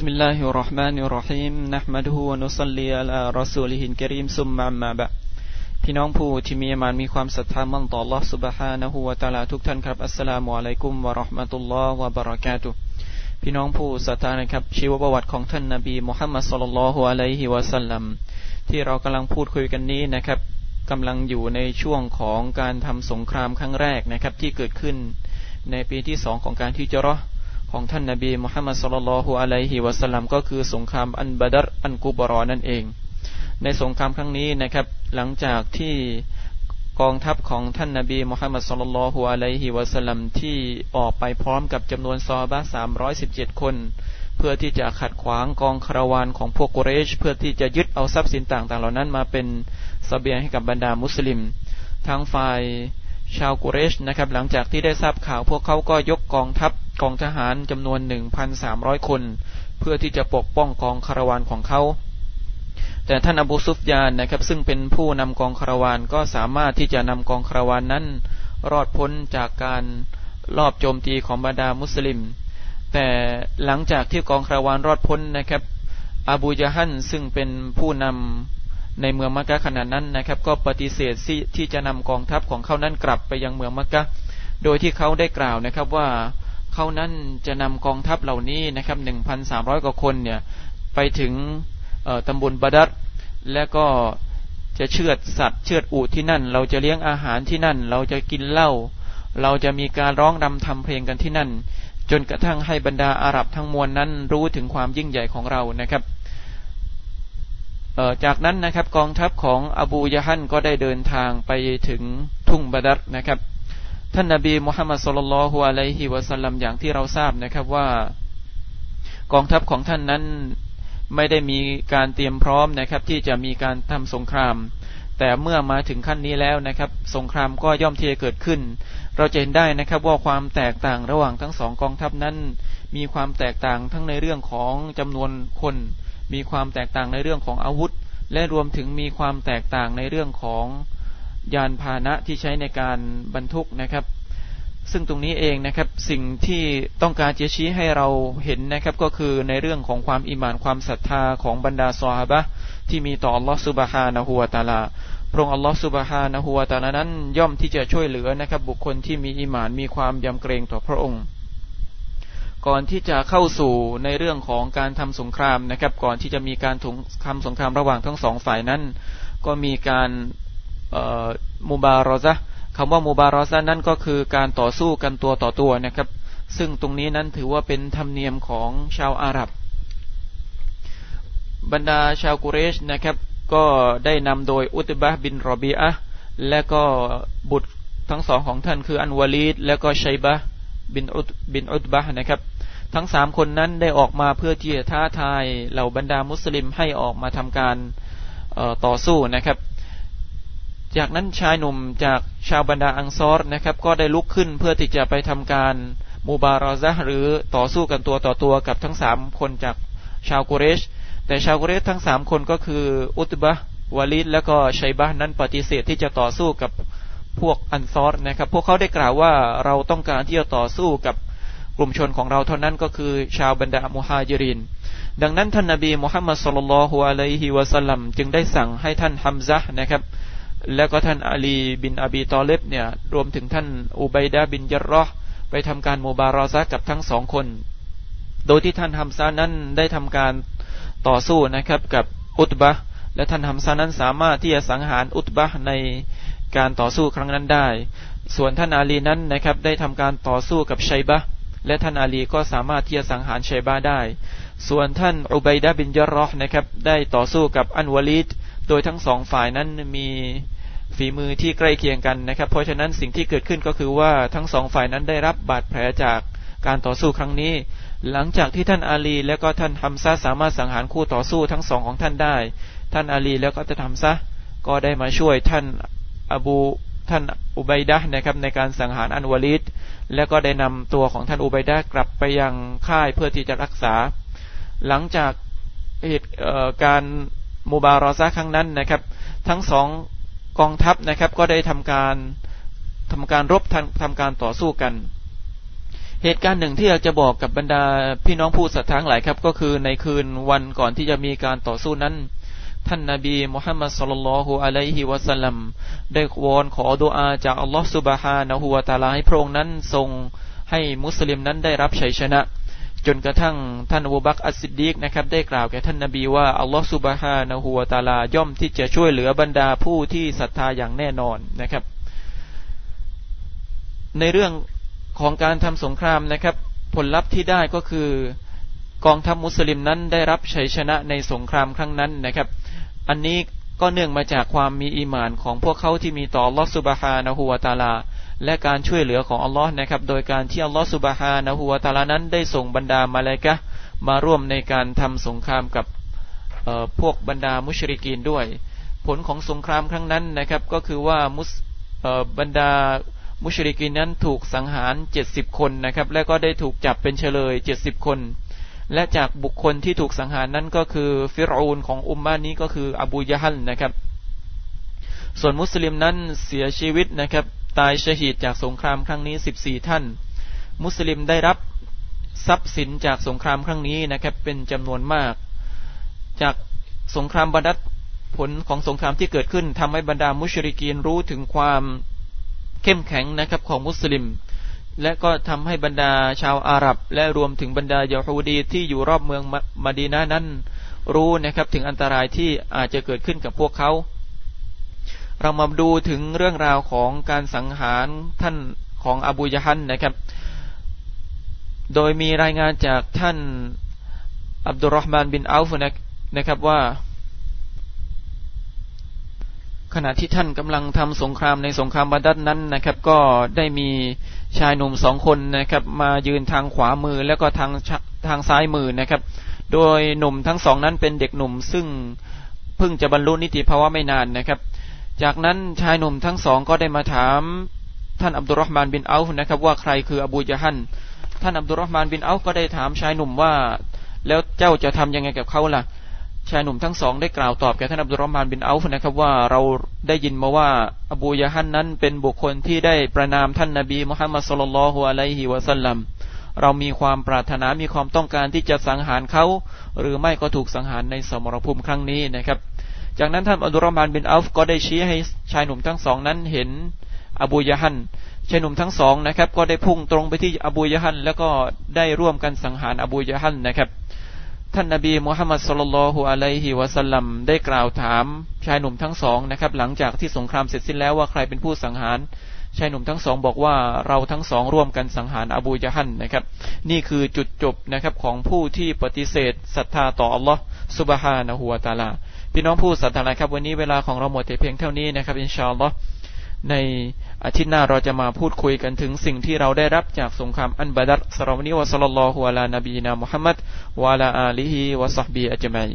بسم الله الرحمن الرحيم نحمده ونصلي على رسوله الكريم ثم ما بعد พี่น้องผู้ที่มีมานมีความศรัทธามั่นต่อ Allah سبحانه และ تعالى ทุกท่านครับอัสสลามุอะลัยกุมวะราะห์มะตุลลอฮ์วะบะเราะกาตุพี่น้องผู้ศรัทธานะครับชีวประวัติของท่านนบีมุฮัมมัดศ็อลลัลลอฮุอะลัยฮิวะสัลลัมที่เรากำลังพูดคุยกันนี้นะครับกำลังอยู่ในช่วงของการทำสงครามครั้งแรกนะครับที่เกิดขึ้นในปีที่สองของการที่จะรอ ของท่านนาบีมุฮัมมัดสุลลัลฮุอะลัยฮิวะสัลลัมก็คือสงครามอันบาดรอันกุบรอนั่นเอง ในสงครามครั้งนี้นะครับ หลังจากที่กองทัพของท่านนาบีมุฮัมมัดสุลลัลฮุอะลัยฮิวะสัลลัมที่ออกไปพร้อมกับจำนวนซอบะสามร้อยสิบเจ็ดคน เพื่อที่จะขัดขวางกองคาราวานของพวกกุเรช เพื่อที่จะยึดเอาทรัพย์สินต่างๆ เหล่านั้นมาเป็นสเสบียงให้กับบรรดามุสลิมทางฝ่ายชาวกุเรชนะครับ หลังจากที่ได้ทราบข่าวพวกเขาก็ยกกองทัพ กองทหารจำนวน1,300คน เพื่อที่จะปกป้องกองคาราวานของเขา แต่ท่านอบูซุฟยานนะครับ ซึ่งเป็นผู้นำกองคาราวานก็สามารถที่จะนำกองคาราวานนั้น รอดพ้นจากการลอบโจมตีของบรรดามุสลิม แต่หลังจากที่กองคาราวานรอดพ้นนะครับอบูยะฮันซึ่งเป็นผู้นำในเมืองมักกะขณะนั้นนะครับ ก็ปฏิเสธที่จะนำกองทัพของเขานั้นกลับไปยังเมืองมักกะโดยที่เขาได้กล่าวนะครับว่า เขานั้นจะนำกองทัพเหล่านี้นะครับหนึ่งพันสามร้อยกว่าคนเนี่ยไปถึงตำบลบาดัดและก็จะเชือดสัตว์เชือดอูที่นั่น เราจะเลี้ยงอาหารที่นั่น เราจะกินเหล้าเราจะมีการร้องรำทำเพลงกันที่นั่น จนกระทั่งให้บรรดาอาหรับทั้งมวลนั้นรู้ถึงความยิ่งใหญ่ของเรานะครับจากนั้นนะครับกองทัพของอบูยะฮันก็ได้เดินทางไปถึงทุ่งบาดัดนะครับ ท่านนาบีมุฮัมมัดสุลลัลฮุอะลัยฮิวะสัลลัมอย่างที่เราทราบนะครับว่า กองทัพของท่านนั้นไม่ได้มีการเตรียมพร้อมนะครับ ที่จะมีการทำสงคราม แต่เมื่อมาถึงขั้นนี้แล้วนะครับ สงครามก็ย่อมที่จะเกิดขึ้น เราจะเห็นได้นะครับว่าความแตกต่างระหว่างทั้งสองกองทัพนั้น มีความแตกต่างทั้งในเรื่องของจำนวนคน มีความแตกต่างในเรื่องของอาวุธ และรวมถึงมีความแตกต่างในเรื่องของ ยานพาหนะที่ใช้ในการบรรทุกนะครับ ซึ่งตรงนี้เองนะครับสิ่งที่ต้องการจะชี้ให้เราเห็นนะครับ ก็คือในเรื่องของความอิมานความศรัทธาของบรรดาซอฮาบะที่มีต่ออัลลอฮฺสุบฮานะฮูวาตาลาพระองค์อัลลอฮฺสุบฮานะฮูวาตาลานั้น ย่อมที่จะช่วยเหลือนะครับ บุคคลที่มีอิมานมีความยำเกรงต่อพระองค์ ก่อนที่จะเข้าสู่ในเรื่องของการทำสงครามนะครับ ก่อนที่จะมีการถุงทำสงครามระหว่างทั้งสองฝ่ายนั้น ก็มีการ มูบารอซะคำว่ามูบารอซะนั้นก็คือการต่อสู้กันตัวต่อตัวนะครับ ซึ่งตรงนี้นั้นถือว่าเป็นธรรมเนียมของชาวอาหรับบรรดาชาวกุเรชนะครับ ก็ได้นำโดยอุตบะบินรอบีอะและก็บุตรทั้งสองของท่านคืออันวาลีดและก็ชัยบะบินอุตบินอุตบะนะครับ ทั้งสามคนนั้นได้ออกมาเพื่อที่จะท้าทายเหล่าบรรดามุสลิมให้ออกมาทำการต่อสู้นะครับ จากนั้นชายหนุ่มจากชาวบรรดาอังซอรนะครับ ก็ได้ลุกขึ้นเพื่อที่จะไปทำการมูบารอซะหรือต่อสู้กันตัวต่อตัวกับทั้งสามคนจากชาวกุเรช แต่ชาวกุเรชทั้งสามคนก็คืออุตบะวาลิดและก็ชัยบะนั้นปฏิเสธที่จะต่อสู้กับพวกอันซอรนะครับ พวกเขาได้กล่าวว่าเราต้องการที่จะต่อสู้กับกลุ่มชนของเราเท่านั้นก็คือชาวบรรดามุฮาจิริน ดังนั้นท่านนบีมุฮัมมัดสุลลัลฮุอะลัยฮิวะสัลลัมจึงได้สั่งให้ท่านฮัมซะนะครับ แล้วก็ท่านอาลีบินอบีตอเลบเนี่ยรวมถึงท่านอุบัยดาบินยรอไปทำการโมบารอซะกับทั้งสองคน โดยที่ท่านฮัมซานั้นได้ทำการต่อสู้นะครับกับอุตบะและท่านฮัมซานั้นสามารถที่จะสังหารอุตบะในการต่อสู้ครั้งนั้นได้ ส่วนท่านอาลีนั้นนะครับได้ทำการต่อสู้กับชัยบะและท่านอาลีก็สามารถที่จะสังหารชัยบะได้ ส่วนท่านอุบัยดาบินยรอนะครับได้ต่อสู้กับอันวาลีดโดยทั้งสองฝ่ายนั้นมี ฝีมือที่ใกล้เคียงกันนะครับ เพราะฉะนั้นสิ่งที่เกิดขึ้นก็คือว่าทั้งสองฝ่ายนั้นได้รับบาดแผลจากการต่อสู้ครั้งนี้ หลังจากที่ท่านอาลี และก็ท่านฮัมซาสามารถสังหารคู่ต่อสู้ทั้งสองของท่านได้ ท่านอาลีแล้วก็จะทำซะก็ได้มาช่วยท่านอบูท่านอุบัยดะนะครับในการสังหารอันวาลิดแล้วก็ได้นำตัวของท่านอุบัยดะกลับไปยังค่ายเพื่อที่จะรักษา หลังจากเหตุการมูบารอซาครั้งนั้นนะครับ ทั้งสอง กองทัพนะครับ ก็ได้ทำการทำการรบทำทำการต่อสู้กัน เหตุการณ์หนึ่งที่อยากจะบอกกับบรรดาพี่น้องผู้ศรัทธาหลายครับ ก็คือในคืนวันก่อนที่จะมีการต่อสู้นั้น ท่านนาบีมุฮัมมัดสุลลัลฮุอะลัยฮิวะสัลลัมได้วอนขอดุอาจากอัลลอฮฺสุบฮานะฮูวาตาลาให้พระองค์นั้นทรงให้มุสลิมนั้นได้รับชัยชนะ จนกระทั่งท่านอบูบักอัสซิดดีกนะครับ ได้กล่าวแก่ท่านนาบีว่าอัลลอฮฺสุบฮานะฮูวาตาลาย่อมที่จะช่วยเหลือบรรดาผู้ที่ศรัทธาอย่างแน่นอนนะครับ ในเรื่องของการทำสงครามนะครับ ผลลัพธ์ที่ได้ก็คือกองทัพมุสลิมนั้นได้รับชัยชนะในสงครามครั้งนั้นนะครับ อันนี้ก็เนื่องมาจากความมีอีมานของพวกเขาที่มีต่อลอสุบฮานะฮูวาตาลา และการช่วยเหลือของอัลลอฮ์นะครับ โดยการที่อัลลอฮ์สุบฮานะฮูวาตาลานั้นได้ส่งบรรดามาเลกะมาร่วมในการทำสงครามกับพวกบรรดามุชริกีนด้วย ผลของสงครามครั้งนั้นนะครับ ก็คือว่ามุสบรรดามุชริกินนั้นถูกสังหารเจ็ดสิบคนนะครับ และก็ได้ถูกจับเป็นเฉลยเจ็ดสิบคน และจากบุคคลที่ถูกสังหารนั้นก็คือฟิรูนของอุมมานี้ก็คืออบูยะฮันนะครับ ส่วนมุสลิมนั้นเสียชีวิตนะครับ ตายชหีดจากสงครามครั้งนี้สิบสี่ท่าน มุสลิมได้รับทรัพย์สินจากสงครามครั้งนี้นะครับ เป็นจำนวนมาก จากสงครามบัดัดผลของสงครามที่เกิดขึ้นทำให้บรรดามุชริกีนรู้ถึงความเข้มแข็งนะครับของมุสลิม และก็ทำให้บรรดาชาวอาหรับ และรวมถึงบรรดายาฮูดีที่อยู่รอบเมืองมาดีนานั้น รู้นะครับถึงอันตรายที่อาจจะเกิดขึ้นกับพวกเขา เรามาดูถึงเรื่องราวของการสังหารท่านของอบูยฮันนะครับ โดยมีรายงานจากท่านอับดุลรห์มานบินอัลฟนะครับว่า ขณะที่ท่านกำลังทำสงครามในสงครามบัดัดนั้นนะครับ ก็ได้มีชายหนุ่มสองคนนะครับ มายืนทางขวามือแล้วก็ทางทางซ้ายมือนะครับ โดยหนุ่มทั้งสองนั้นเป็นเด็กหนุ่มซึ่งเพิ่งจะบรรลุนิติภาวะไม่นานนะครับ จากนั้นชายหนุ่มทั้งสองก็ได้มาถาม ท่านอับดุลรห์มานบินอัลนะครับ ว่าใครคืออบูยะฮันท่านอับดุลรห์มานบินอัลก็ได้ถามชายหนุ่มว่า แล้วเจ้าจะทํำยังไงกับเขาล่ะ ชายหนุ่มทั้งสองได้กล่าวตอบแก่ท่านอับดุลรอมานบินอัลฟนะครับ ว่าเราได้ยินมาว่าอบูยะฮันนั้นเป็นบุคคลที่ได้ประนามท่านนาบีมุฮัมมัดสุลลัลฮุอะลัยฮิวะสัลลัมเรามีความปรารถนามีความต้องการที่จะสังหารเขา หรือไม่ก็ถูกสังหารในสมรภูมิครั้งนี้นะครับ จากนั้นท่านอับดุลรอมานบินอัลฟก็ได้ชี้ให้ชายหนุ่มทั้งสองนั้นเห็นอบูยะฮันชายหนุ่มทั้งสองนะครับ ก็ได้พุ่งตรงไปที่อบูยะฮันแล้วก็ได้ร่วมกันสังหารอบูยะฮันนะครับ ท่านนาบีมุฮัมมัดสุลลัลฮุอะลัยฮิวะสัลลัมได้กล่าวถามชายหนุ่มทั้งสองนะครับ หลังจากที่สงครามเสร็จสิ้นแล้วว่าใครเป็นผู้สังหารชายหนุ่มทั้งสองบอกว่าเราทั้งสองร่วมกันสังหารอบูยะฮันนะครับ นี่คือจุดจบนะครับของผู้ที่ปฏิเสธศรัทธาต่ออัลลอฮ์สุบฮานะฮูวาตาลา พี่น้องผู้ศรัทธาครับ วันนี้เวลาของเราหมดแต่เพียงเท่านี้นะครับอินชาอัลลอฮ์ในอาทิตย์หน้าเราจะมาพูดคุยกันถึงสิ่งที่เราได้รับจากสงครามอันบาดัรสราวนีวะสัลลัลลอฮุอะลานบีนามุฮัมมัดวะลาอาลีฮิวะซัฮบีอัจมัย